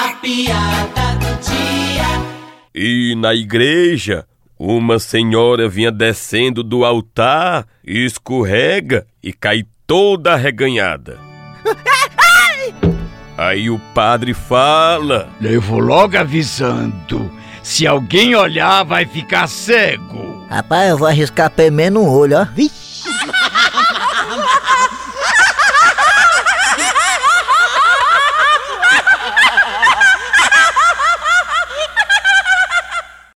A piada do dia. E na igreja, uma senhora vinha descendo do altar, escorrega e cai toda arreganhada. Aí o padre fala: Eu vou logo avisando. Se alguém olhar, vai ficar cego. Rapaz, eu vou arriscar pelo menos um olho, ó. Vixe.